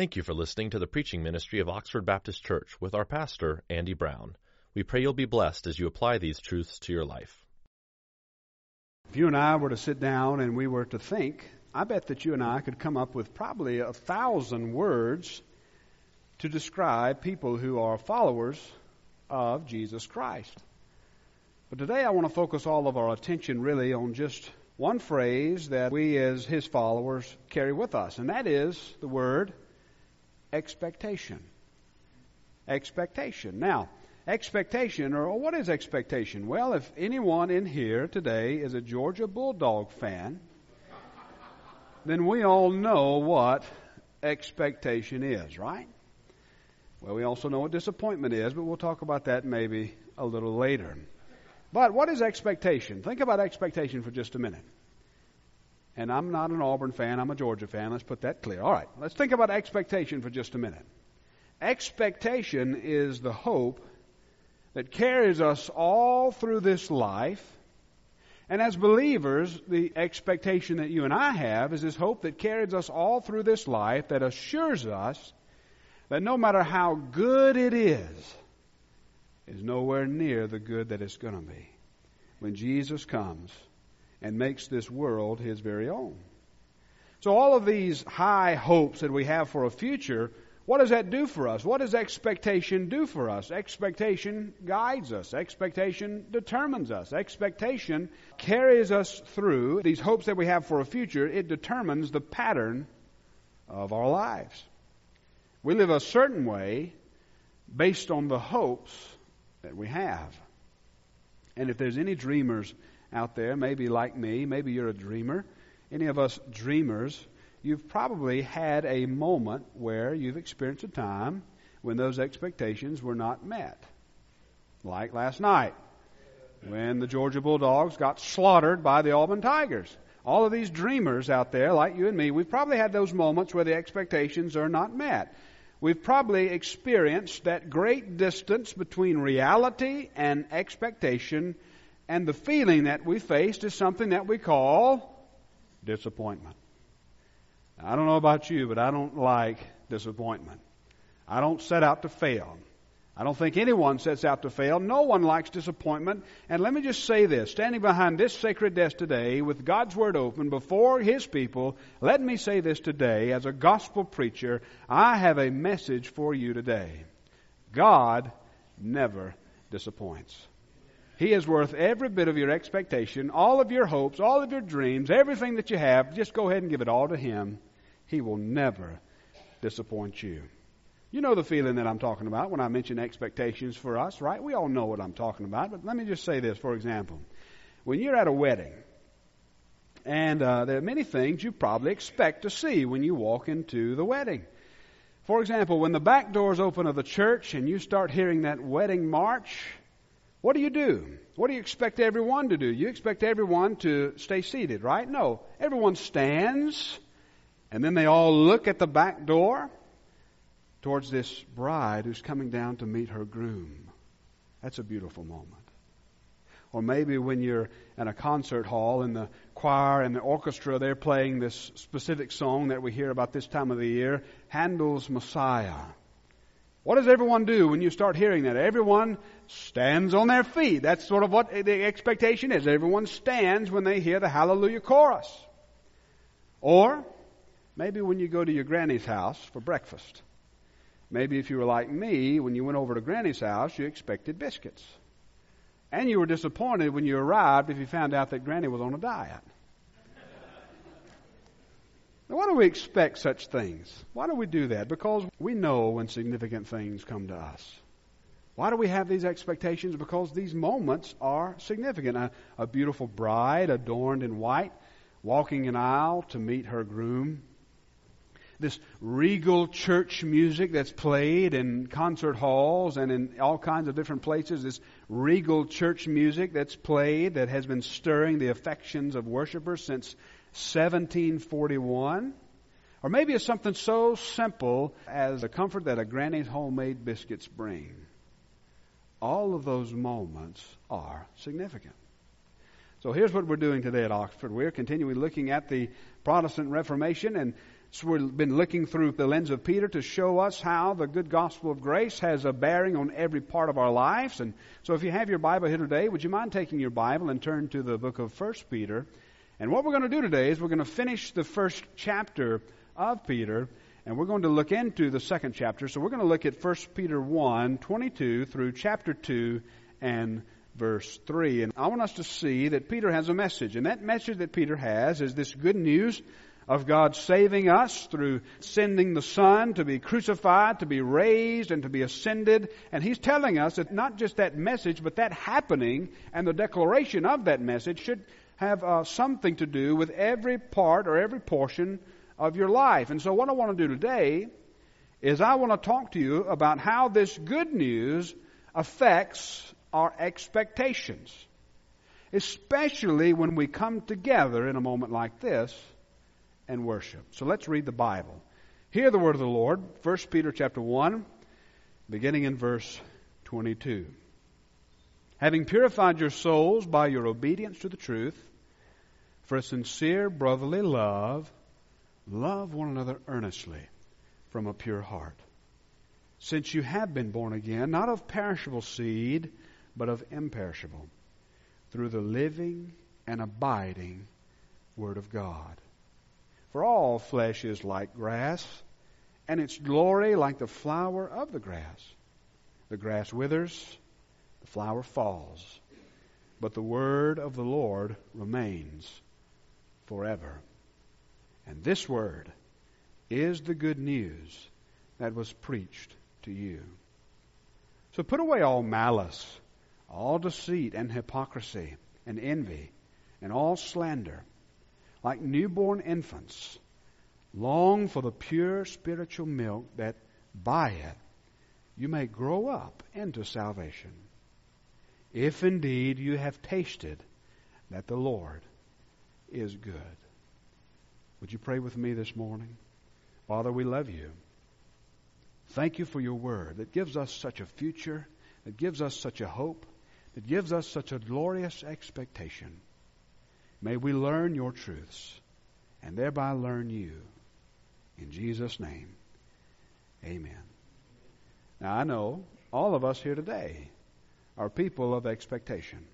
Thank you for listening to the preaching ministry of Oxford Baptist Church with our pastor, Andy Brown. We pray you'll be blessed as you apply these truths to your life. If you and I were to sit down and we were to think, I bet that you and I could come up with probably a thousand words to describe people who are followers of Jesus Christ. But today I want to focus all of our attention really on just one phrase that we as his followers carry with us, and that is the word expectation. Expectation. Now, expectation, or what is expectation? Well, if anyone in here today is a Georgia Bulldog fan, then we all know what expectation is, right? Well, we also know what disappointment is, but we'll talk about that maybe a little later. But what is expectation? Think about expectation for just a minute. And I'm not an Auburn fan, I'm a Georgia fan. Let's put that clear. All right, let's think about expectation for just a minute. Expectation is the hope that carries us all through this life. And as believers, the expectation that you and I have is this hope that carries us all through this life that assures us that no matter how good it is, is nowhere near the good that it's going to be. When Jesus comes, and makes this world his very own. So, all of these high hopes that we have for a future, what does that do for us? What does expectation do for us? Expectation guides us, expectation determines us, expectation carries us through these hopes that we have for a future. It determines the pattern of our lives. We live a certain way based on the hopes that we have. And if there's any dreamers out there, maybe like me, maybe you're a dreamer. Any of us dreamers, you've probably had a moment where you've experienced a time when those expectations were not met. Like last night, when the Georgia Bulldogs got slaughtered by the Auburn Tigers. All of these dreamers out there, like you and me, we've probably had those moments where the expectations are not met. We've probably experienced that great distance between reality and expectation and the feeling that we faced is something that we call disappointment. I don't know about you, but I don't like disappointment. I don't set out to fail. I don't think anyone sets out to fail. No one likes disappointment. And let me just say this standing behind this sacred desk today with God's Word open before His people, let me say this today as a gospel preacher. I have a message for you today. God never disappoints. He is worth every bit of your expectation, all of your hopes, all of your dreams, everything that you have. Just go ahead and give it all to Him. He will never disappoint you. You know the feeling that I'm talking about when I mention expectations for us, right? We all know what I'm talking about. But let me just say this, for example. When you're at a wedding, and uh, there are many things you probably expect to see when you walk into the wedding. For example, when the back doors open of the church and you start hearing that wedding march, what do you do? What do you expect everyone to do? You expect everyone to stay seated, right? No. Everyone stands, and then they all look at the back door towards this bride who's coming down to meet her groom. That's a beautiful moment. Or maybe when you're in a concert hall and the choir and the orchestra, they're playing this specific song that we hear about this time of the year, Handel's Messiah. What does everyone do when you start hearing that? Everyone stands on their feet. That's sort of what the expectation is. Everyone stands when they hear the Hallelujah chorus. Or maybe when you go to your granny's house for breakfast. Maybe if you were like me, when you went over to granny's house, you expected biscuits. And you were disappointed when you arrived if you found out that granny was on a diet. Now, why do we expect such things? Why do we do that? Because we know when significant things come to us. Why do we have these expectations? Because these moments are significant. A, a beautiful bride adorned in white, walking an aisle to meet her groom. This regal church music that's played in concert halls and in all kinds of different places. This regal church music that's played that has been stirring the affections of worshipers since 1741. Or maybe it's something so simple as the comfort that a granny's homemade biscuits bring. All of those moments are significant. So here's what we're doing today at Oxford. We're continuing looking at the Protestant Reformation, and So we've been looking through the lens of Peter to show us how the good gospel of grace has a bearing on every part of our lives. And so if you have your Bible here today, would you mind taking your Bible and turn to the book of 1 Peter? And what we're going to do today is we're going to finish the first chapter of Peter, and we're going to look into the second chapter. So we're going to look at 1 Peter 1, 22 through chapter 2 and verse 3. And I want us to see that Peter has a message. And that message that Peter has is this good news of God saving us through sending the Son to be crucified, to be raised, and to be ascended. And He's telling us that not just that message, but that happening and the declaration of that message should have uh, something to do with every part or every portion of your life. And so, what I want to do today is I want to talk to you about how this good news affects our expectations, especially when we come together in a moment like this and worship. So let's read the Bible. Hear the word of the Lord, 1 Peter chapter 1, beginning in verse 22. Having purified your souls by your obedience to the truth, for a sincere brotherly love, love one another earnestly from a pure heart. Since you have been born again, not of perishable seed, but of imperishable, through the living and abiding Word of God. For all flesh is like grass, and its glory like the flower of the grass. The grass withers, the flower falls, but the word of the Lord remains forever. And this word is the good news that was preached to you. So put away all malice, all deceit and hypocrisy and envy and all slander like newborn infants, long for the pure spiritual milk that by it you may grow up into salvation. If indeed you have tasted that the Lord is good. Would you pray with me this morning? Father, we love you. Thank you for your word that gives us such a future, that gives us such a hope, that gives us such a glorious expectation. May we learn your truths and thereby learn you. In Jesus' name, amen. Now, I know all of us here today are people of expectation.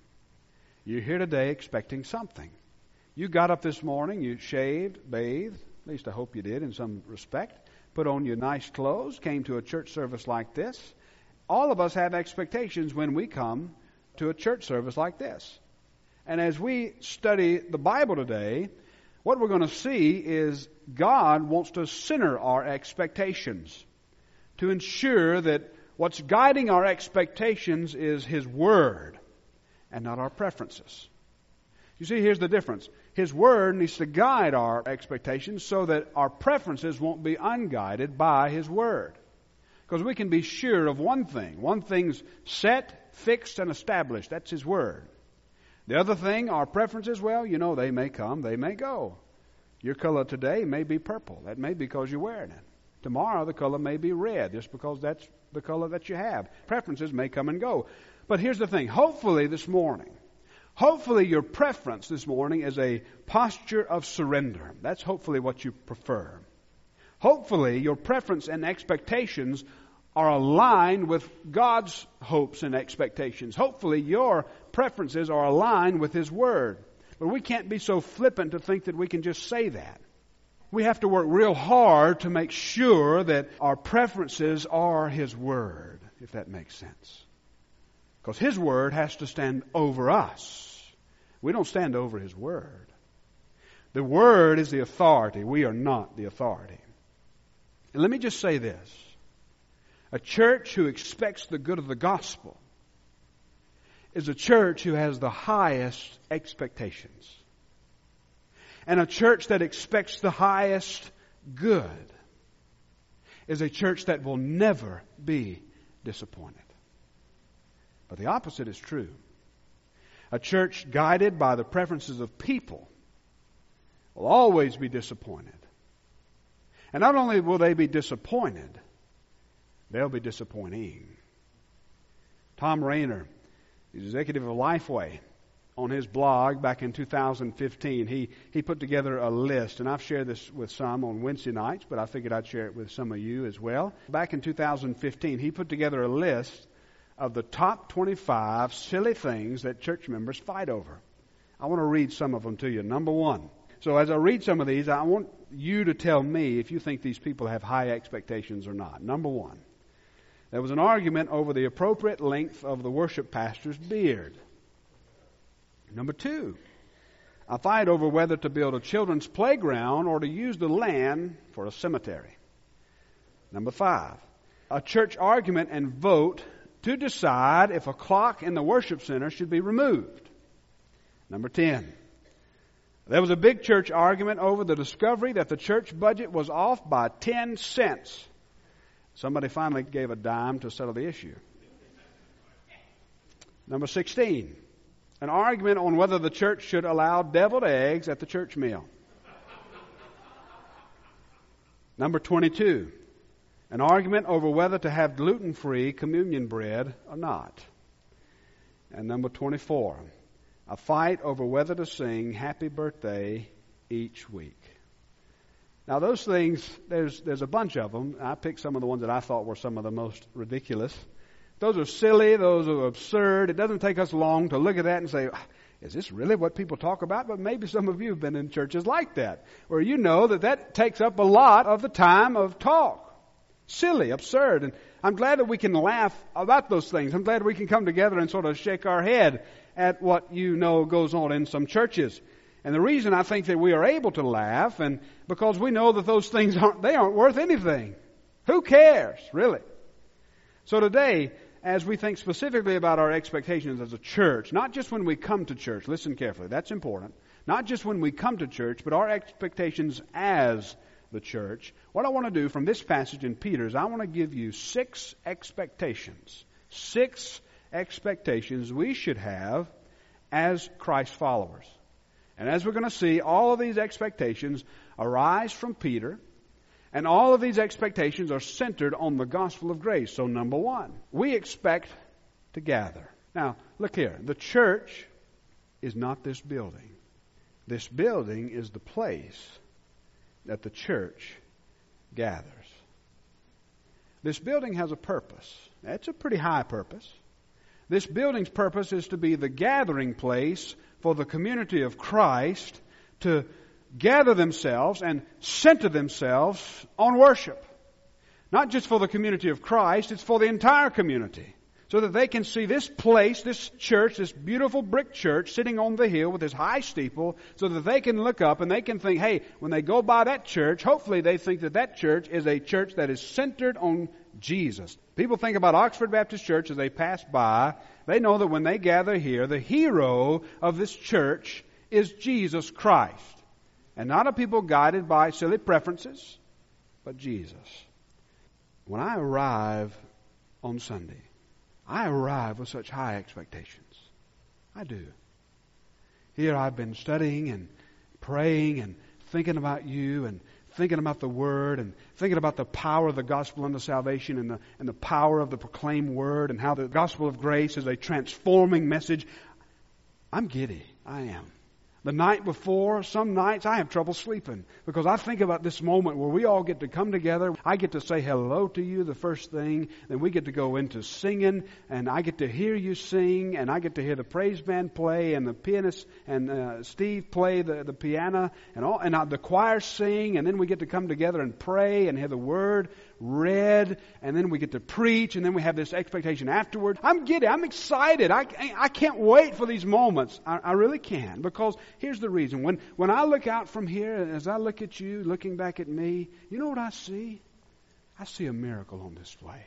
You're here today expecting something. You got up this morning, you shaved, bathed, at least I hope you did in some respect, put on your nice clothes, came to a church service like this. All of us have expectations when we come to a church service like this. And as we study the Bible today, what we're going to see is God wants to center our expectations to ensure that what's guiding our expectations is His Word and not our preferences. You see, here's the difference. His Word needs to guide our expectations so that our preferences won't be unguided by His Word. Because we can be sure of one thing. One thing's set, fixed, and established. That's His Word. The other thing, our preferences, well, you know, they may come, they may go. Your color today may be purple. That may be because you're wearing it. Tomorrow, the color may be red, just because that's the color that you have. Preferences may come and go. But here's the thing hopefully, this morning, hopefully, your preference this morning is a posture of surrender. That's hopefully what you prefer. Hopefully, your preference and expectations are aligned with God's hopes and expectations. Hopefully, your preferences are aligned with His Word. But we can't be so flippant to think that we can just say that. We have to work real hard to make sure that our preferences are His Word, if that makes sense. Because His Word has to stand over us. We don't stand over His Word. The Word is the authority. We are not the authority. And let me just say this a church who expects the good of the gospel is a church who has the highest expectations. And a church that expects the highest good is a church that will never be disappointed. But the opposite is true. A church guided by the preferences of people will always be disappointed. And not only will they be disappointed, they'll be disappointing. Tom Rainer, the executive of Lifeway, on his blog back in 2015, he, he put together a list, and I've shared this with some on Wednesday nights, but I figured I'd share it with some of you as well. Back in 2015, he put together a list of the top 25 silly things that church members fight over. I want to read some of them to you. Number one. So as I read some of these, I want you to tell me if you think these people have high expectations or not. Number one. There was an argument over the appropriate length of the worship pastor's beard. Number two, a fight over whether to build a children's playground or to use the land for a cemetery. Number five, a church argument and vote to decide if a clock in the worship center should be removed. Number 10. There was a big church argument over the discovery that the church budget was off by 10 cents. Somebody finally gave a dime to settle the issue. Number 16. An argument on whether the church should allow deviled eggs at the church meal. Number 22 an argument over whether to have gluten free communion bread or not. And number 24, a fight over whether to sing happy birthday each week. Now, those things, there's, there's a bunch of them. I picked some of the ones that I thought were some of the most ridiculous. Those are silly, those are absurd. It doesn't take us long to look at that and say, is this really what people talk about? But maybe some of you have been in churches like that, where you know that that takes up a lot of the time of talk silly, absurd. And I'm glad that we can laugh about those things. I'm glad we can come together and sort of shake our head at what you know goes on in some churches. And the reason I think that we are able to laugh and because we know that those things aren't they aren't worth anything. Who cares, really? So today, as we think specifically about our expectations as a church, not just when we come to church, listen carefully, that's important. Not just when we come to church, but our expectations as the church. What I want to do from this passage in Peter is I want to give you six expectations. Six expectations we should have as Christ followers. And as we're going to see, all of these expectations arise from Peter, and all of these expectations are centered on the gospel of grace. So, number one, we expect to gather. Now, look here. The church is not this building. This building is the place that the church gathers. This building has a purpose. That's a pretty high purpose. This building's purpose is to be the gathering place for the community of Christ to gather themselves and center themselves on worship. Not just for the community of Christ, it's for the entire community so that they can see this place, this church, this beautiful brick church sitting on the hill with this high steeple, so that they can look up and they can think, hey, when they go by that church, hopefully they think that that church is a church that is centered on Jesus. People think about Oxford Baptist Church as they pass by. They know that when they gather here, the hero of this church is Jesus Christ. And not a people guided by silly preferences, but Jesus. When I arrive on Sunday, I arrive with such high expectations. I do. Here I've been studying and praying and thinking about you and thinking about the Word and thinking about the power of the gospel unto salvation and the, and the power of the proclaimed Word and how the gospel of grace is a transforming message. I'm giddy. I am. The night before, some nights I have trouble sleeping. Because I think about this moment where we all get to come together. I get to say hello to you the first thing, then we get to go into singing, and I get to hear you sing, and I get to hear the praise band play, and the pianist and uh, Steve play the, the piano, and all, and uh, the choir sing, and then we get to come together and pray and hear the word read, and then we get to preach, and then we have this expectation afterward. I'm giddy. I'm excited. I, I can't wait for these moments. I, I really can. Because here's the reason. When, when I look out from here, as I look at you, looking back at me, you know what I see? I see a miracle on display.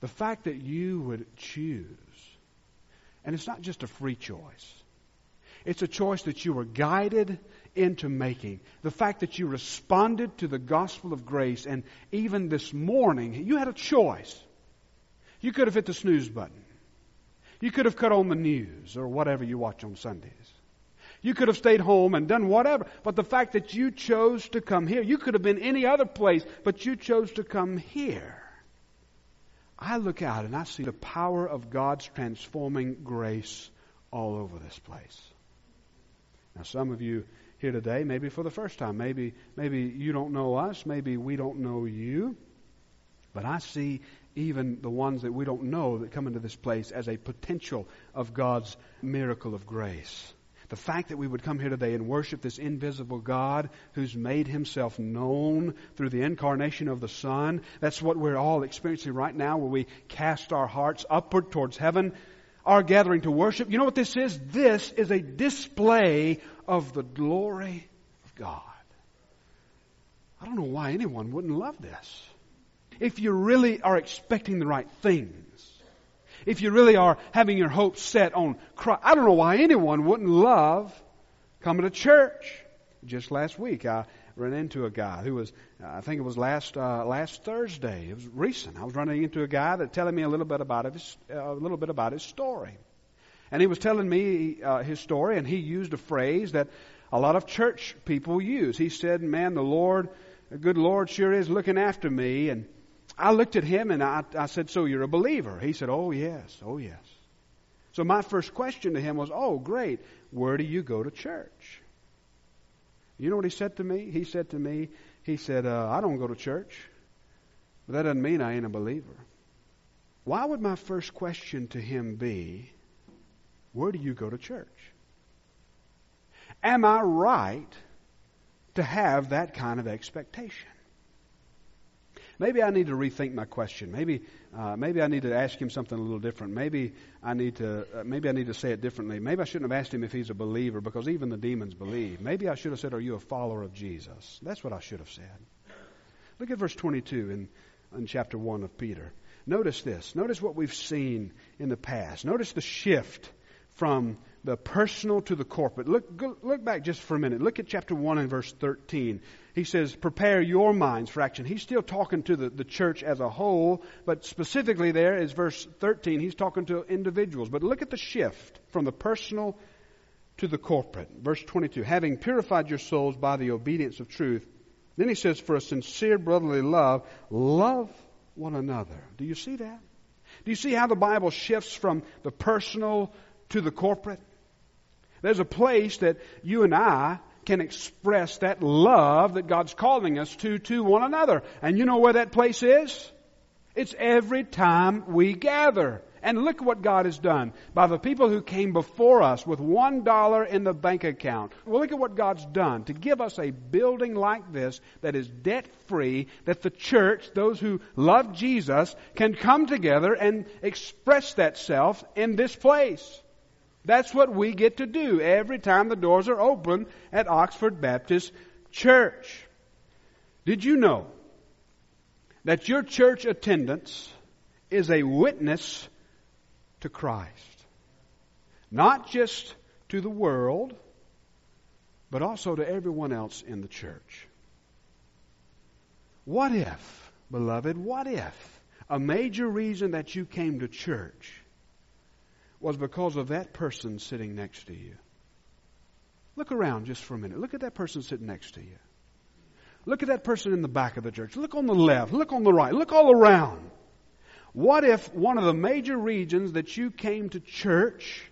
The fact that you would choose, and it's not just a free choice, it's a choice that you were guided into making. The fact that you responded to the gospel of grace, and even this morning, you had a choice. You could have hit the snooze button. You could have cut on the news or whatever you watch on Sundays. You could have stayed home and done whatever. But the fact that you chose to come here, you could have been any other place, but you chose to come here. I look out and I see the power of God's transforming grace all over this place. Now, some of you here today, maybe for the first time, maybe maybe you don't know us, maybe we don't know you, but I see even the ones that we don't know that come into this place as a potential of God's miracle of grace. The fact that we would come here today and worship this invisible God who's made himself known through the incarnation of the Son, that's what we're all experiencing right now where we cast our hearts upward towards heaven. Our gathering to worship. You know what this is? This is a display of the glory of God. I don't know why anyone wouldn't love this. If you really are expecting the right things, if you really are having your hopes set on Christ, I don't know why anyone wouldn't love coming to church. Just last week, I ran into a guy who was, I think it was last uh, last Thursday. It was recent. I was running into a guy that telling me a little bit about his uh, a little bit about his story, and he was telling me uh, his story, and he used a phrase that a lot of church people use. He said, "Man, the Lord, the good Lord, sure is looking after me," and I looked at him and I, I said, So you're a believer? He said, Oh, yes, oh, yes. So my first question to him was, Oh, great. Where do you go to church? You know what he said to me? He said to me, He said, uh, I don't go to church. But that doesn't mean I ain't a believer. Why would my first question to him be, Where do you go to church? Am I right to have that kind of expectation? Maybe I need to rethink my question. Maybe, uh, maybe I need to ask him something a little different. Maybe I need to, uh, maybe I need to say it differently. Maybe I shouldn't have asked him if he's a believer because even the demons believe. Maybe I should have said, "Are you a follower of Jesus?" That's what I should have said. Look at verse 22 in, in chapter one of Peter. Notice this. Notice what we've seen in the past. Notice the shift from the personal to the corporate. Look, go, look back just for a minute. Look at chapter 1 and verse 13. He says, prepare your minds for action. He's still talking to the, the church as a whole, but specifically there is verse 13. He's talking to individuals. But look at the shift from the personal to the corporate. Verse 22. Having purified your souls by the obedience of truth. Then he says, for a sincere brotherly love, love one another. Do you see that? Do you see how the Bible shifts from the personal to the corporate? There's a place that you and I can express that love that God's calling us to to one another. And you know where that place is? It's every time we gather. And look what God has done by the people who came before us with one dollar in the bank account. Well, look at what God's done to give us a building like this that is debt free, that the church, those who love Jesus, can come together and express that self in this place. That's what we get to do every time the doors are open at Oxford Baptist Church. Did you know that your church attendance is a witness to Christ? Not just to the world, but also to everyone else in the church. What if, beloved, what if a major reason that you came to church was because of that person sitting next to you. Look around just for a minute. Look at that person sitting next to you. Look at that person in the back of the church. Look on the left. Look on the right. Look all around. What if one of the major reasons that you came to church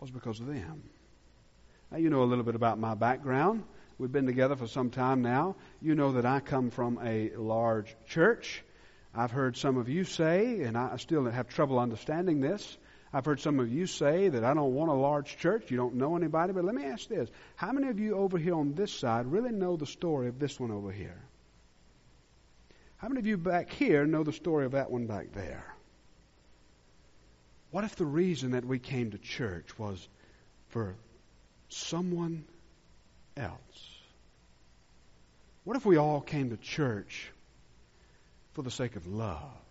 was because of them? Now, you know a little bit about my background. We've been together for some time now. You know that I come from a large church. I've heard some of you say, and I still have trouble understanding this, I've heard some of you say that I don't want a large church. You don't know anybody. But let me ask this. How many of you over here on this side really know the story of this one over here? How many of you back here know the story of that one back there? What if the reason that we came to church was for someone else? What if we all came to church for the sake of love?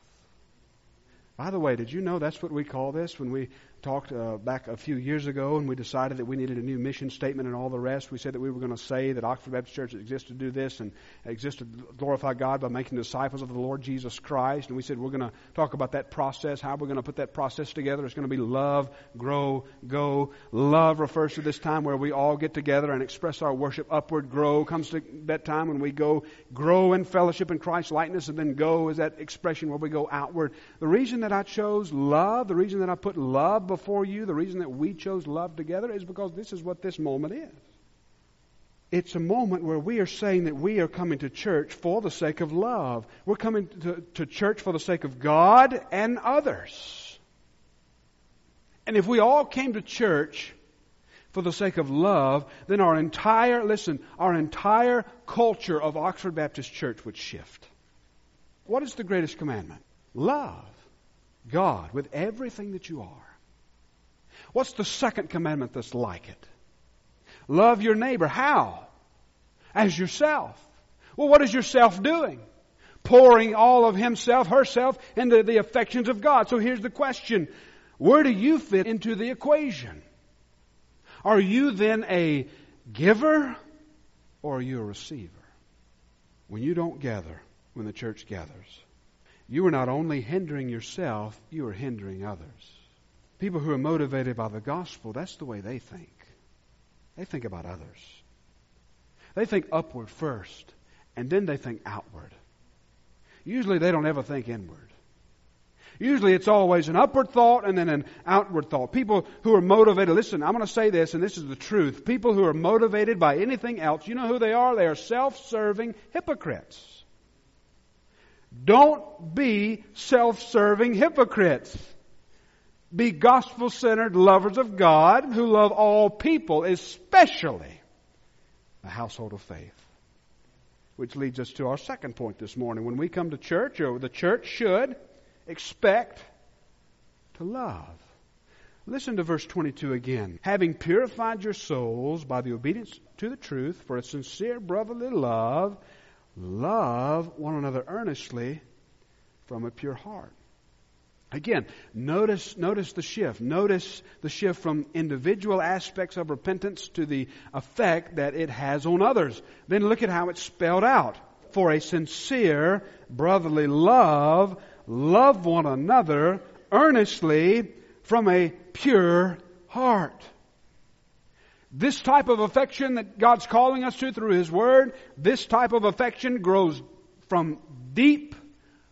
By the way, did you know that's what we call this when we talked uh, back a few years ago and we decided that we needed a new mission statement and all the rest. We said that we were going to say that Oxford Baptist Church exists to do this and exists to glorify God by making disciples of the Lord Jesus Christ. And we said we're going to talk about that process, how we're going to put that process together. It's going to be love, grow, go. Love refers to this time where we all get together and express our worship upward. Grow comes to that time when we go grow in fellowship in Christ's likeness and then go is that expression where we go outward. The reason that I chose love, the reason that I put love before you, the reason that we chose love together is because this is what this moment is. It's a moment where we are saying that we are coming to church for the sake of love. We're coming to, to church for the sake of God and others. And if we all came to church for the sake of love, then our entire, listen, our entire culture of Oxford Baptist Church would shift. What is the greatest commandment? Love God with everything that you are. What's the second commandment that's like it? Love your neighbor. How? As yourself. Well, what is yourself doing? Pouring all of himself, herself, into the affections of God. So here's the question. Where do you fit into the equation? Are you then a giver or are you a receiver? When you don't gather, when the church gathers, you are not only hindering yourself, you are hindering others. People who are motivated by the gospel, that's the way they think. They think about others. They think upward first, and then they think outward. Usually they don't ever think inward. Usually it's always an upward thought and then an outward thought. People who are motivated, listen, I'm going to say this and this is the truth. People who are motivated by anything else, you know who they are? They are self-serving hypocrites. Don't be self-serving hypocrites. Be gospel-centered lovers of God who love all people, especially the household of faith. Which leads us to our second point this morning. When we come to church, or the church should, expect to love. Listen to verse 22 again. Having purified your souls by the obedience to the truth for a sincere brotherly love, love one another earnestly from a pure heart. Again, notice, notice the shift. Notice the shift from individual aspects of repentance to the effect that it has on others. Then look at how it's spelled out. For a sincere brotherly love, love one another earnestly from a pure heart. This type of affection that God's calling us to through His Word, this type of affection grows from deep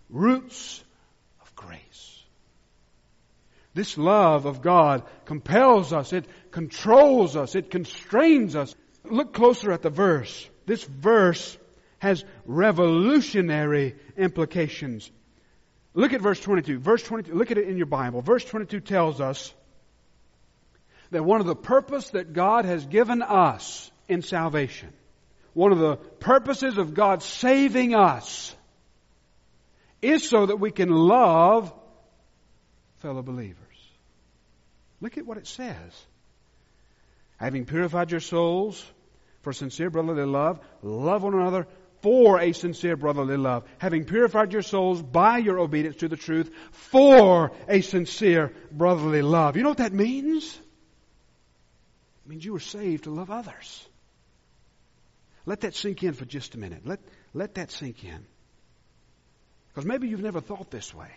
roots. This love of God compels us, it controls us, it constrains us. Look closer at the verse. This verse has revolutionary implications. Look at verse 22. Verse 22, look at it in your Bible. Verse 22 tells us that one of the purpose that God has given us in salvation, one of the purposes of God saving us, is so that we can love fellow believers. Look at what it says. Having purified your souls for sincere brotherly love, love one another for a sincere brotherly love, having purified your souls by your obedience to the truth for a sincere brotherly love. You know what that means? It means you were saved to love others. Let that sink in for just a minute. Let, let that sink in. Because maybe you've never thought this way.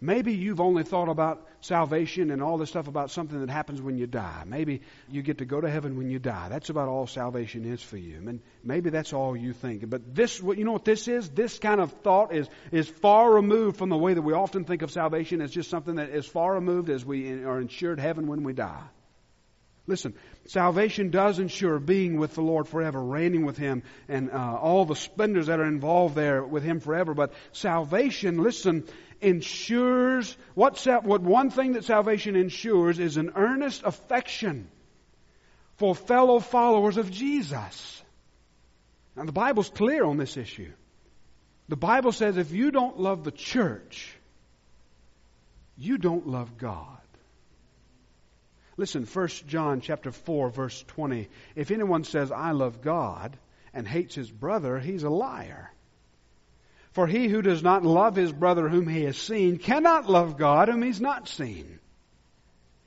Maybe you've only thought about salvation and all this stuff about something that happens when you die. Maybe you get to go to heaven when you die. That's about all salvation is for you. And maybe that's all you think. But this, you know what this is? This kind of thought is, is far removed from the way that we often think of salvation. It's just something that is far removed as we are ensured heaven when we die. Listen, salvation does ensure being with the Lord forever, reigning with Him, and uh, all the splendors that are involved there with Him forever. But salvation, listen, ensures, what, what one thing that salvation ensures is an earnest affection for fellow followers of Jesus. Now the Bible's clear on this issue. The Bible says if you don't love the church, you don't love God. Listen, 1 John chapter 4 verse 20. If anyone says I love God and hates his brother, he's a liar. For he who does not love his brother whom he has seen cannot love God whom he's not seen.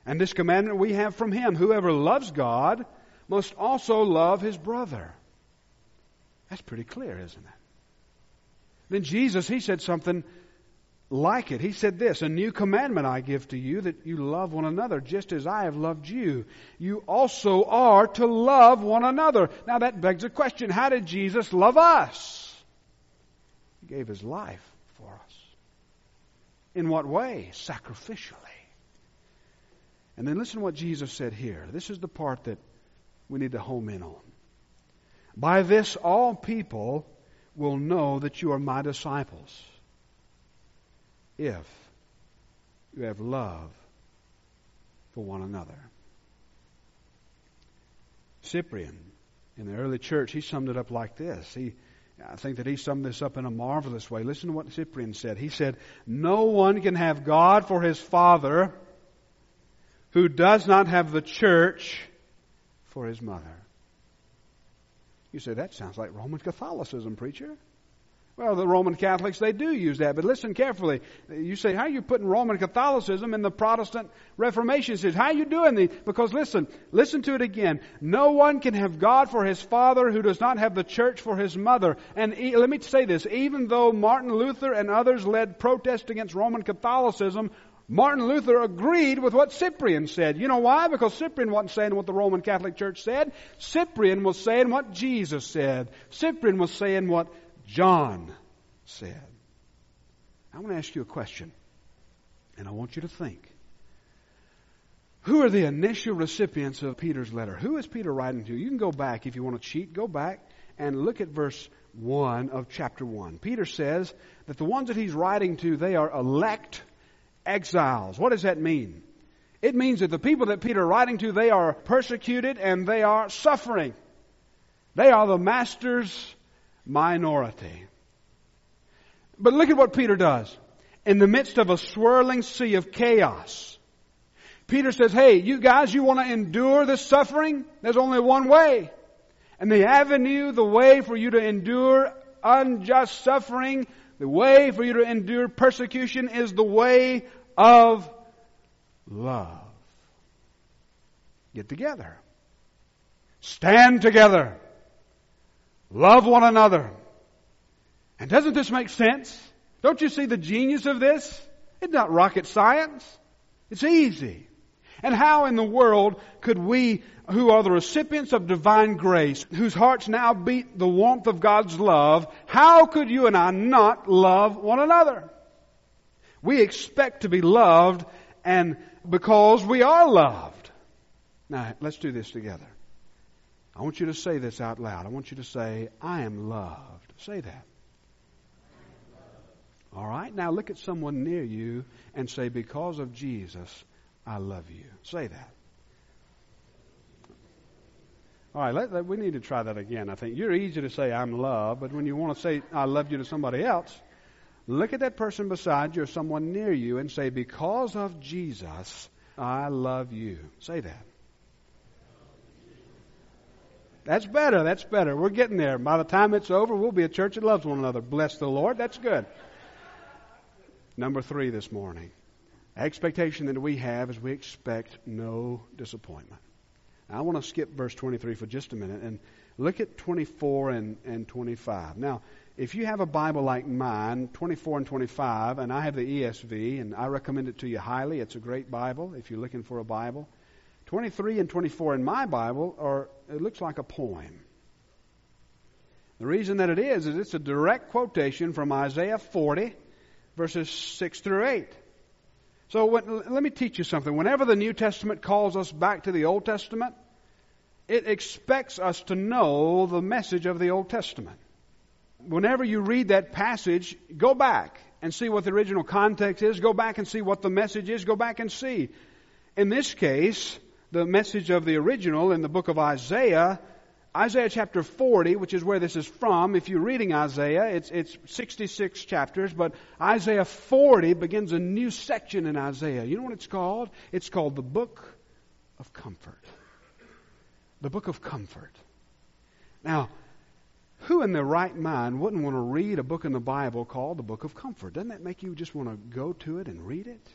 And this commandment we have from him whoever loves God must also love his brother. That's pretty clear, isn't it? Then Jesus, he said something like it. He said this, a new commandment I give to you that you love one another just as I have loved you. You also are to love one another. Now that begs a question. How did Jesus love us? He gave his life for us. In what way? Sacrificially. And then listen to what Jesus said here. This is the part that we need to home in on. By this, all people will know that you are my disciples if you have love for one another. Cyprian, in the early church, he summed it up like this. He, I think that he summed this up in a marvelous way. Listen to what Cyprian said. He said, No one can have God for his father who does not have the church for his mother. You say, that sounds like Roman Catholicism, preacher. Well, the Roman Catholics, they do use that, but listen carefully. You say, how are you putting Roman Catholicism in the Protestant Reformation? Says, how are you doing these? Because listen, listen to it again. No one can have God for his father who does not have the church for his mother. And e- let me say this, even though Martin Luther and others led protest against Roman Catholicism, Martin Luther agreed with what Cyprian said. You know why? Because Cyprian wasn't saying what the Roman Catholic Church said. Cyprian was saying what Jesus said. Cyprian was saying what John said. I want to ask you a question, and I want you to think. Who are the initial recipients of Peter's letter? Who is Peter writing to? You can go back if you want to cheat. Go back and look at verse 1 of chapter 1. Peter says that the ones that he's writing to, they are elect exiles. What does that mean? It means that the people that Peter is writing to, they are persecuted and they are suffering. They are the master's minority. But look at what Peter does. In the midst of a swirling sea of chaos, Peter says, Hey, you guys, you want to endure this suffering? There's only one way. And the avenue, the way for you to endure unjust suffering, the way for you to endure persecution is the way of love. Get together. Stand together. Love one another. And doesn't this make sense? Don't you see the genius of this? It's not rocket science. It's easy. And how in the world could we, who are the recipients of divine grace, whose hearts now beat the warmth of God's love, how could you and I not love one another? We expect to be loved and because we are loved. Now, let's do this together. I want you to say this out loud. I want you to say, I am loved. Say that. All right, now look at someone near you and say, Because of Jesus, I love you. Say that. All right, let, let, we need to try that again. I think you're easy to say, I'm loved, but when you want to say, I love you to somebody else, look at that person beside you or someone near you and say, Because of Jesus, I love you. Say that. That's better. That's better. We're getting there. By the time it's over, we'll be a church that loves one another. Bless the Lord. That's good. Number three this morning. Expectation that we have is we expect no disappointment. I want to skip verse 23 for just a minute and look at 24 and, and 25. Now, if you have a Bible like mine, 24 and 25, and I have the ESV, and I recommend it to you highly. It's a great Bible if you're looking for a Bible. 23 and 24 in my Bible are, it looks like a poem. The reason that it is, is it's a direct quotation from Isaiah 40, verses 6 through 8. So let me teach you something. Whenever the New Testament calls us back to the Old Testament, it expects us to know the message of the Old Testament. Whenever you read that passage, go back and see what the original context is. Go back and see what the message is. Go back and see. In this case, the message of the original in the book of Isaiah Isaiah chapter 40, which is where this is from, if you're reading Isaiah, it's, it's 66 chapters, but Isaiah 40 begins a new section in Isaiah. You know what it's called? It's called the Book of Comfort. The Book of Comfort. Now, who in their right mind wouldn't want to read a book in the Bible called the Book of Comfort? Doesn't that make you just want to go to it and read it?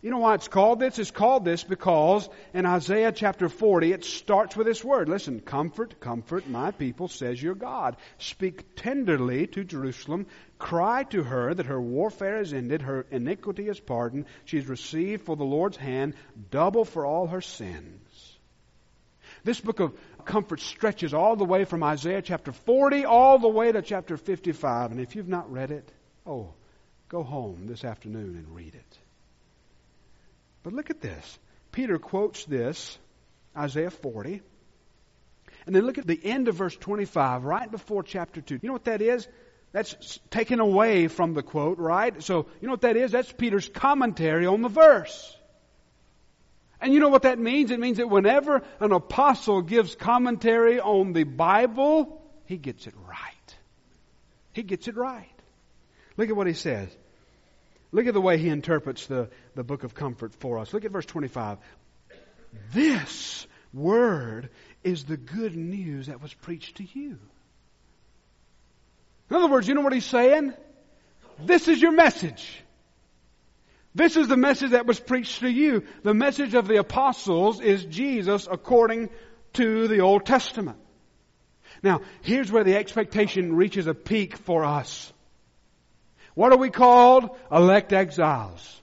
You know why it's called this? It's called this because in Isaiah chapter 40, it starts with this word. Listen, comfort, comfort my people, says your God. Speak tenderly to Jerusalem. Cry to her that her warfare is ended, her iniquity is pardoned. She is received for the Lord's hand, double for all her sins. This book of comfort stretches all the way from Isaiah chapter 40 all the way to chapter 55. And if you've not read it, oh, go home this afternoon and read it. But look at this. Peter quotes this, Isaiah 40. And then look at the end of verse 25, right before chapter 2. You know what that is? That's taken away from the quote, right? So, you know what that is? That's Peter's commentary on the verse. And you know what that means? It means that whenever an apostle gives commentary on the Bible, he gets it right. He gets it right. Look at what he says. Look at the way he interprets the, the book of comfort for us. Look at verse 25. This word is the good news that was preached to you. In other words, you know what he's saying? This is your message. This is the message that was preached to you. The message of the apostles is Jesus according to the Old Testament. Now, here's where the expectation reaches a peak for us. What are we called? Elect exiles.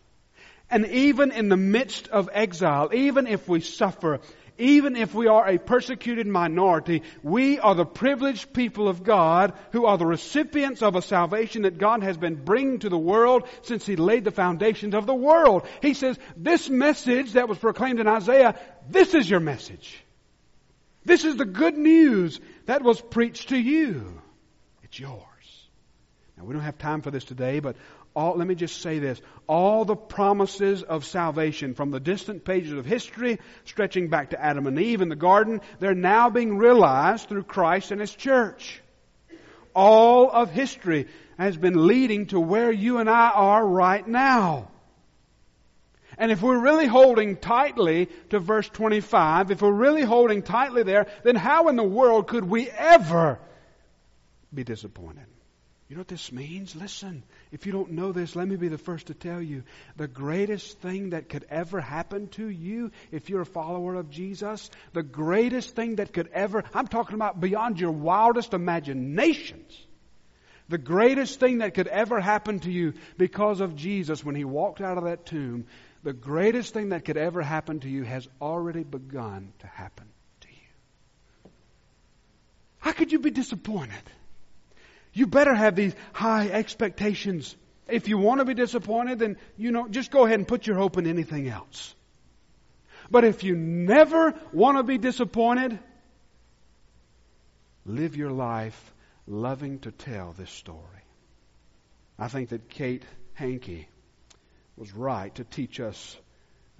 And even in the midst of exile, even if we suffer, even if we are a persecuted minority, we are the privileged people of God who are the recipients of a salvation that God has been bringing to the world since He laid the foundations of the world. He says, this message that was proclaimed in Isaiah, this is your message. This is the good news that was preached to you. It's yours. Now we don't have time for this today, but all, let me just say this. All the promises of salvation from the distant pages of history, stretching back to Adam and Eve in the garden, they're now being realized through Christ and His church. All of history has been leading to where you and I are right now. And if we're really holding tightly to verse 25, if we're really holding tightly there, then how in the world could we ever be disappointed? You know what this means? Listen, if you don't know this, let me be the first to tell you. The greatest thing that could ever happen to you, if you're a follower of Jesus, the greatest thing that could ever, I'm talking about beyond your wildest imaginations. The greatest thing that could ever happen to you because of Jesus when he walked out of that tomb, the greatest thing that could ever happen to you has already begun to happen to you. How could you be disappointed? You better have these high expectations. If you want to be disappointed, then, you know, just go ahead and put your hope in anything else. But if you never want to be disappointed, live your life loving to tell this story. I think that Kate Hankey was right to teach us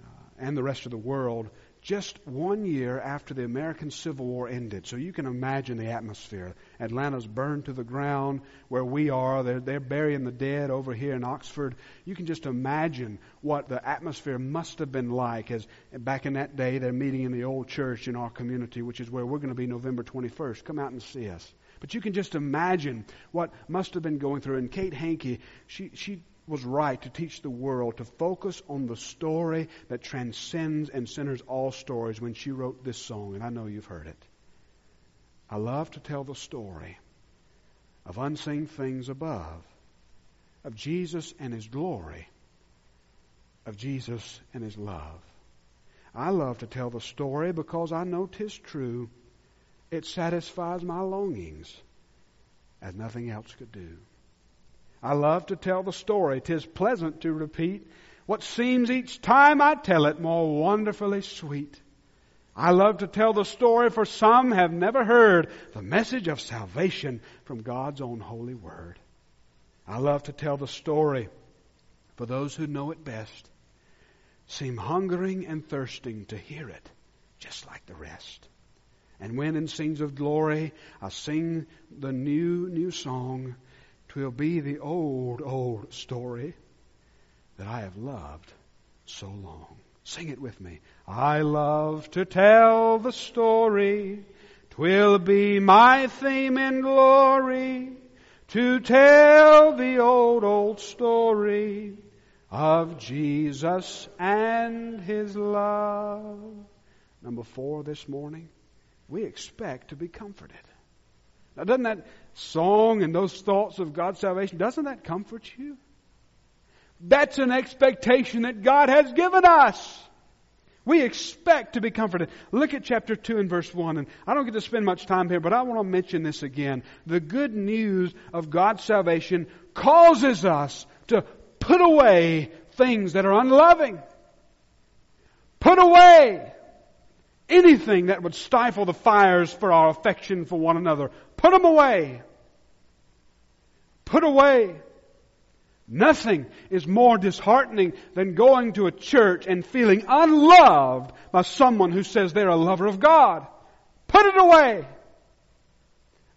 uh, and the rest of the world just one year after the American Civil War ended. So you can imagine the atmosphere. Atlanta's burned to the ground where we are. They're, they're burying the dead over here in Oxford. You can just imagine what the atmosphere must have been like as back in that day they're meeting in the old church in our community, which is where we're going to be November 21st. Come out and see us. But you can just imagine what must have been going through. And Kate Hankey, she, she was right to teach the world to focus on the story that transcends and centers all stories when she wrote this song, and I know you've heard it. I love to tell the story of unseen things above, of Jesus and His glory, of Jesus and His love. I love to tell the story because I know 'tis true. It satisfies my longings as nothing else could do. I love to tell the story. Tis pleasant to repeat what seems each time I tell it more wonderfully sweet. I love to tell the story for some have never heard the message of salvation from God's own holy word. I love to tell the story for those who know it best, seem hungering and thirsting to hear it just like the rest. And when in scenes of glory I sing the new, new song, will be the old, old story that I have loved so long. Sing it with me. I love to tell the story. Twill be my theme in glory to tell the old, old story of Jesus and His love. Number four this morning, we expect to be comforted. Now, doesn't that song and those thoughts of God's salvation, doesn't that comfort you? That's an expectation that God has given us. We expect to be comforted. Look at chapter 2 and verse 1. And I don't get to spend much time here, but I want to mention this again. The good news of God's salvation causes us to put away things that are unloving Put away anything that would stifle the fires for our affection for one another. Put them away. Put away. Nothing is more disheartening than going to a church and feeling unloved by someone who says they're a lover of God. Put it away.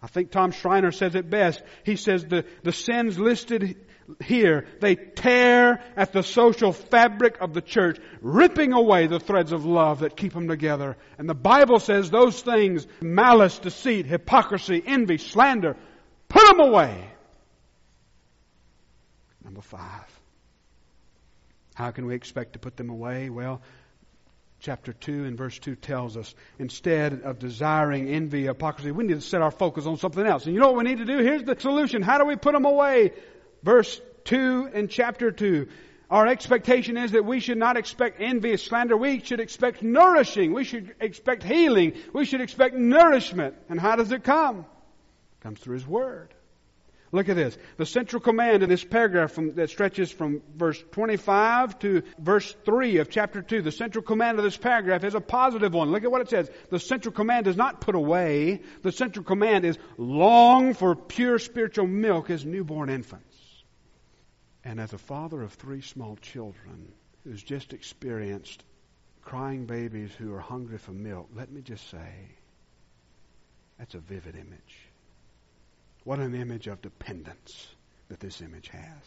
I think Tom Schreiner says it best. He says the, the sins listed here, they tear at the social fabric of the church, ripping away the threads of love that keep them together. And the Bible says those things, malice, deceit, hypocrisy, envy, slander, put them away. Number five. How can we expect to put them away? Well, chapter 2 and verse 2 tells us instead of desiring envy, hypocrisy, we need to set our focus on something else. And you know what we need to do? Here's the solution. How do we put them away? Verse 2 and chapter 2. Our expectation is that we should not expect envious slander. We should expect nourishing. We should expect healing. We should expect nourishment. And how does it come? It comes through His Word. Look at this. The central command in this paragraph from, that stretches from verse 25 to verse 3 of chapter 2, the central command of this paragraph is a positive one. Look at what it says. The central command is not put away. The central command is long for pure spiritual milk as newborn infants. And as a father of three small children who's just experienced crying babies who are hungry for milk, let me just say, that's a vivid image. What an image of dependence that this image has.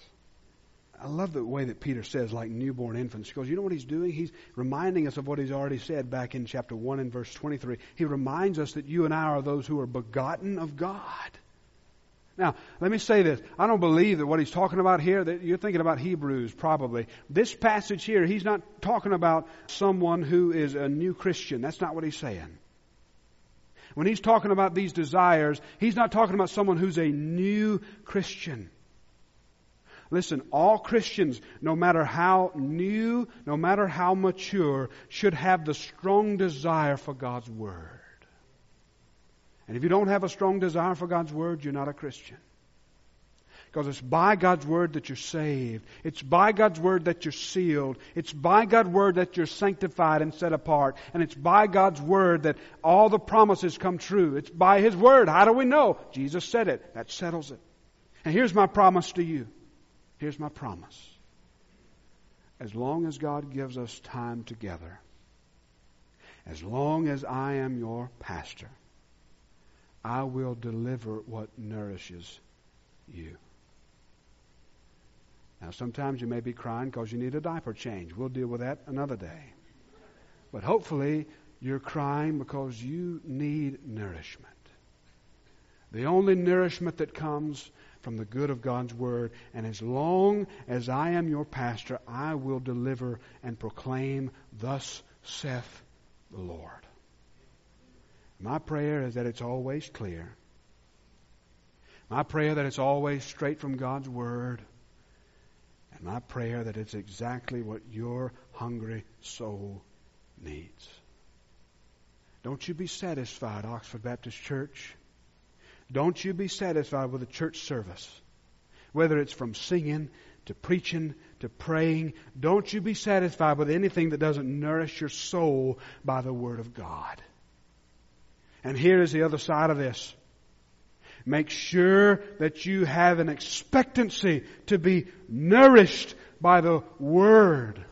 I love the way that Peter says, like newborn infants. Goes, you know what he's doing? He's reminding us of what he's already said back in chapter 1 and verse 23. He reminds us that you and I are those who are begotten of God. Now, let me say this. I don't believe that what he's talking about here, that you're thinking about Hebrews probably. This passage here, he's not talking about someone who is a new Christian. That's not what he's saying. When he's talking about these desires, he's not talking about someone who's a new Christian. Listen, all Christians, no matter how new, no matter how mature, should have the strong desire for God's Word. And if you don't have a strong desire for God's Word, you're not a Christian. Because it's by God's Word that you're saved. It's by God's Word that you're sealed. It's by God's Word that you're sanctified and set apart. And it's by God's Word that all the promises come true. It's by His Word. How do we know? Jesus said it. That settles it. And here's my promise to you. Here's my promise. As long as God gives us time together, as long as I am your pastor, I will deliver what nourishes you. Now, sometimes you may be crying because you need a diaper change. We'll deal with that another day. But hopefully, you're crying because you need nourishment. The only nourishment that comes from the good of God's Word. And as long as I am your pastor, I will deliver and proclaim, Thus saith the Lord. My prayer is that it's always clear. My prayer that it's always straight from God's Word. And my prayer that it's exactly what your hungry soul needs. Don't you be satisfied, Oxford Baptist Church. Don't you be satisfied with a church service. Whether it's from singing to preaching to praying, don't you be satisfied with anything that doesn't nourish your soul by the Word of God. And here is the other side of this. Make sure that you have an expectancy to be nourished by the Word.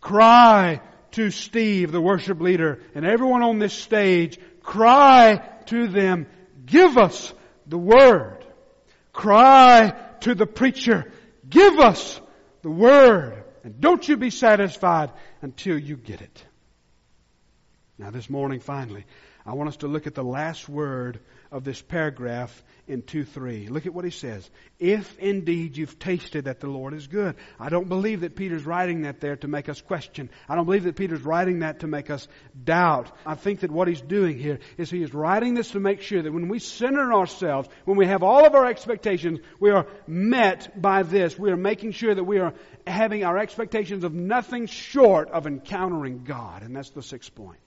Cry to Steve, the worship leader, and everyone on this stage, cry to them, give us the Word. Cry to the preacher, give us the Word. And don't you be satisfied until you get it. Now this morning, finally, I want us to look at the last word of this paragraph in 2 3. Look at what he says. If indeed you've tasted that the Lord is good. I don't believe that Peter's writing that there to make us question. I don't believe that Peter's writing that to make us doubt. I think that what he's doing here is he is writing this to make sure that when we center ourselves, when we have all of our expectations, we are met by this. We are making sure that we are having our expectations of nothing short of encountering God. And that's the sixth point.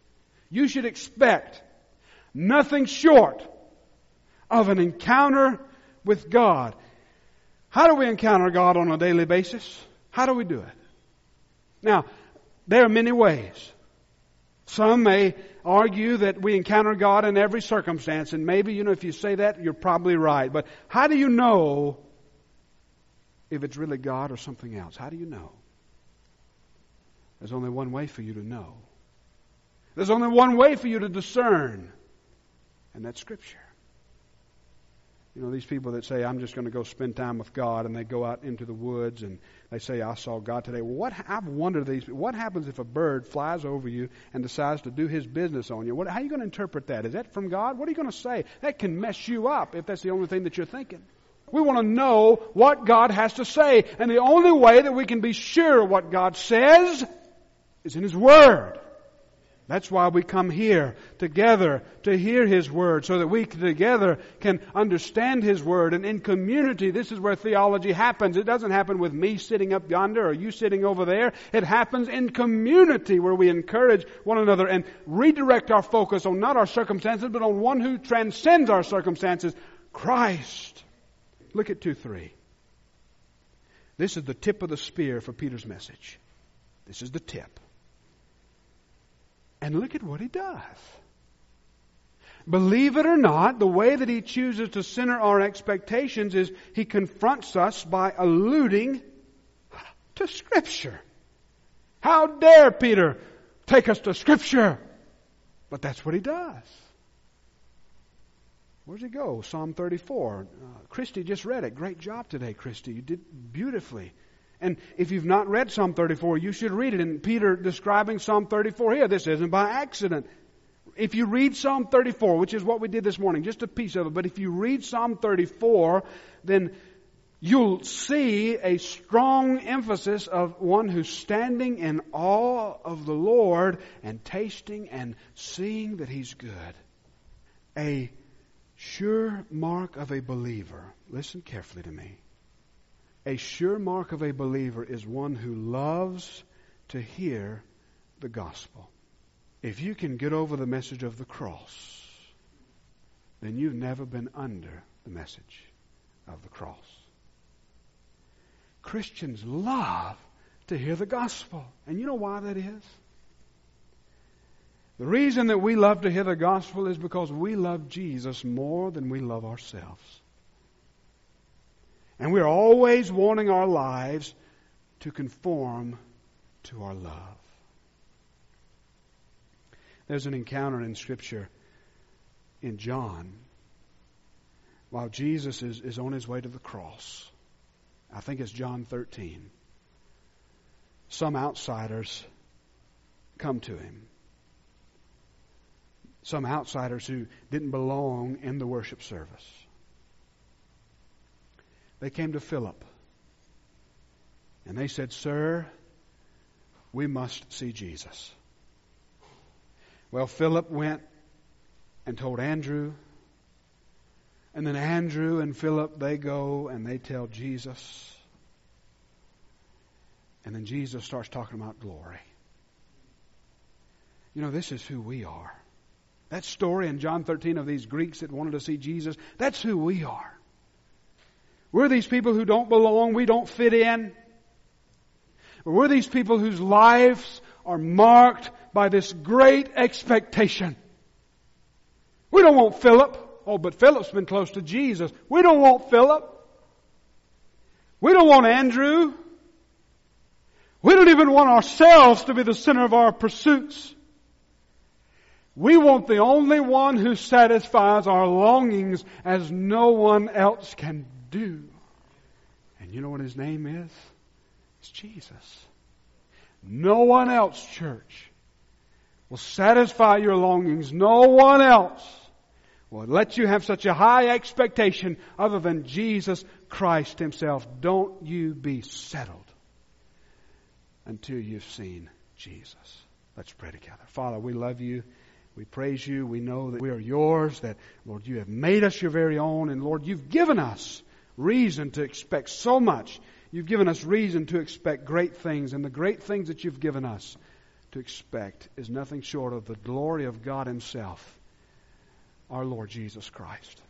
You should expect nothing short of an encounter with God. How do we encounter God on a daily basis? How do we do it? Now, There are many ways. Some may argue that we encounter God in every circumstance, and maybe, you know, if you say that, you're probably right. But how do you know if it's really God or something else? How do you know? There's only one way for you to know. There's only one way for you to discern, and that's Scripture. You know, these people that say, I'm just going to go spend time with God, and they go out into the woods and they say, I saw God today. Well, what, I've wondered these, what happens if a bird flies over you and decides to do his business on you? What, how are you going to interpret that? Is that from God? What are you going to say? That can mess you up if that's the only thing that you're thinking. We want to know what God has to say. And the only way that we can be sure what God says is in His Word. That's why we come here together to hear His Word, so that we together can understand His Word. And in community, this is where theology happens. It doesn't happen with me sitting up yonder or you sitting over there. It happens in community where we encourage one another and redirect our focus on not our circumstances, but on one who transcends our circumstances, Christ. Look at 2 3. This is the tip of the spear for Peter's message. This is the tip. And look at what he does. Believe it or not, the way that he chooses to center our expectations is he confronts us by alluding to Scripture. How dare Peter take us to Scripture? But that's what he does. Where's he go? Psalm 34. Uh, Christy just read it. Great job today, Christy. You did beautifully. And if you've not read Psalm 34, you should read it. And Peter describing Psalm 34 here, this isn't by accident. If you read Psalm 34, which is what we did this morning, just a piece of it, but if you read Psalm 34, then you'll see a strong emphasis of one who's standing in awe of the Lord and tasting and seeing that He's good. A sure mark of a believer. Listen carefully to me a sure mark of a believer is one who loves to hear the gospel. If you can get over the message of the cross, then you've never been under the message of the cross. Christians love to hear the gospel. And you know why that is? The reason that we love to hear the gospel is because we love Jesus more than we love ourselves. And we're always wanting our lives to conform to our love. There's an encounter in Scripture in John while Jesus is, is on his way to the cross. I think it's John 13. Some outsiders come to him. Some outsiders who didn't belong in the worship service. They came to Philip. And they said, Sir, we must see Jesus. Well, Philip went and told Andrew. And then Andrew and Philip, they go and they tell Jesus. And then Jesus starts talking about glory. You know, this is who we are. That story in John 13 of these Greeks that wanted to see Jesus, that's who we are. We're these people who don't belong, we don't fit in. We're these people whose lives are marked by this great expectation. We don't want Philip. Oh, but Philip's been close to Jesus. We don't want Philip. We don't want Andrew. We don't even want ourselves to be the center of our pursuits. We want the only one who satisfies our longings as no one else can do. And you know what his name is? It's Jesus. No one else, church, will satisfy your longings. No one else will let you have such a high expectation other than Jesus Christ Himself. Don't you be settled until you've seen Jesus. Let's pray together. Father, we love you. We praise you. We know that we are yours, that, Lord, you have made us your very own, and Lord, you've given us reason to expect so much. You've given us reason to expect great things, and the great things that you've given us to expect is nothing short of the glory of God Himself, our Lord Jesus Christ.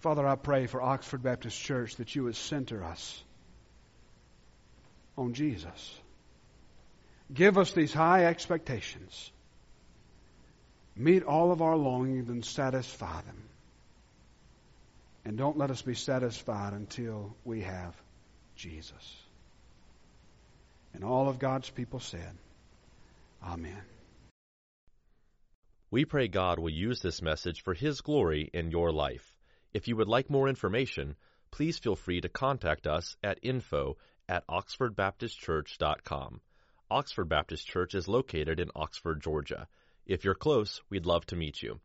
Father, I pray for Oxford Baptist Church that you would center us on Jesus. Give us these high expectations. Meet all of our longings and satisfy them. And don't let us be satisfied until we have Jesus. And all of God's people said, Amen. We pray God will use this message for His glory in your life. If you would like more information, please feel free to contact us at info at oxfordbaptistchurch.com. Oxford Baptist Church is located in Oxford, Georgia. If you're close, we'd love to meet you.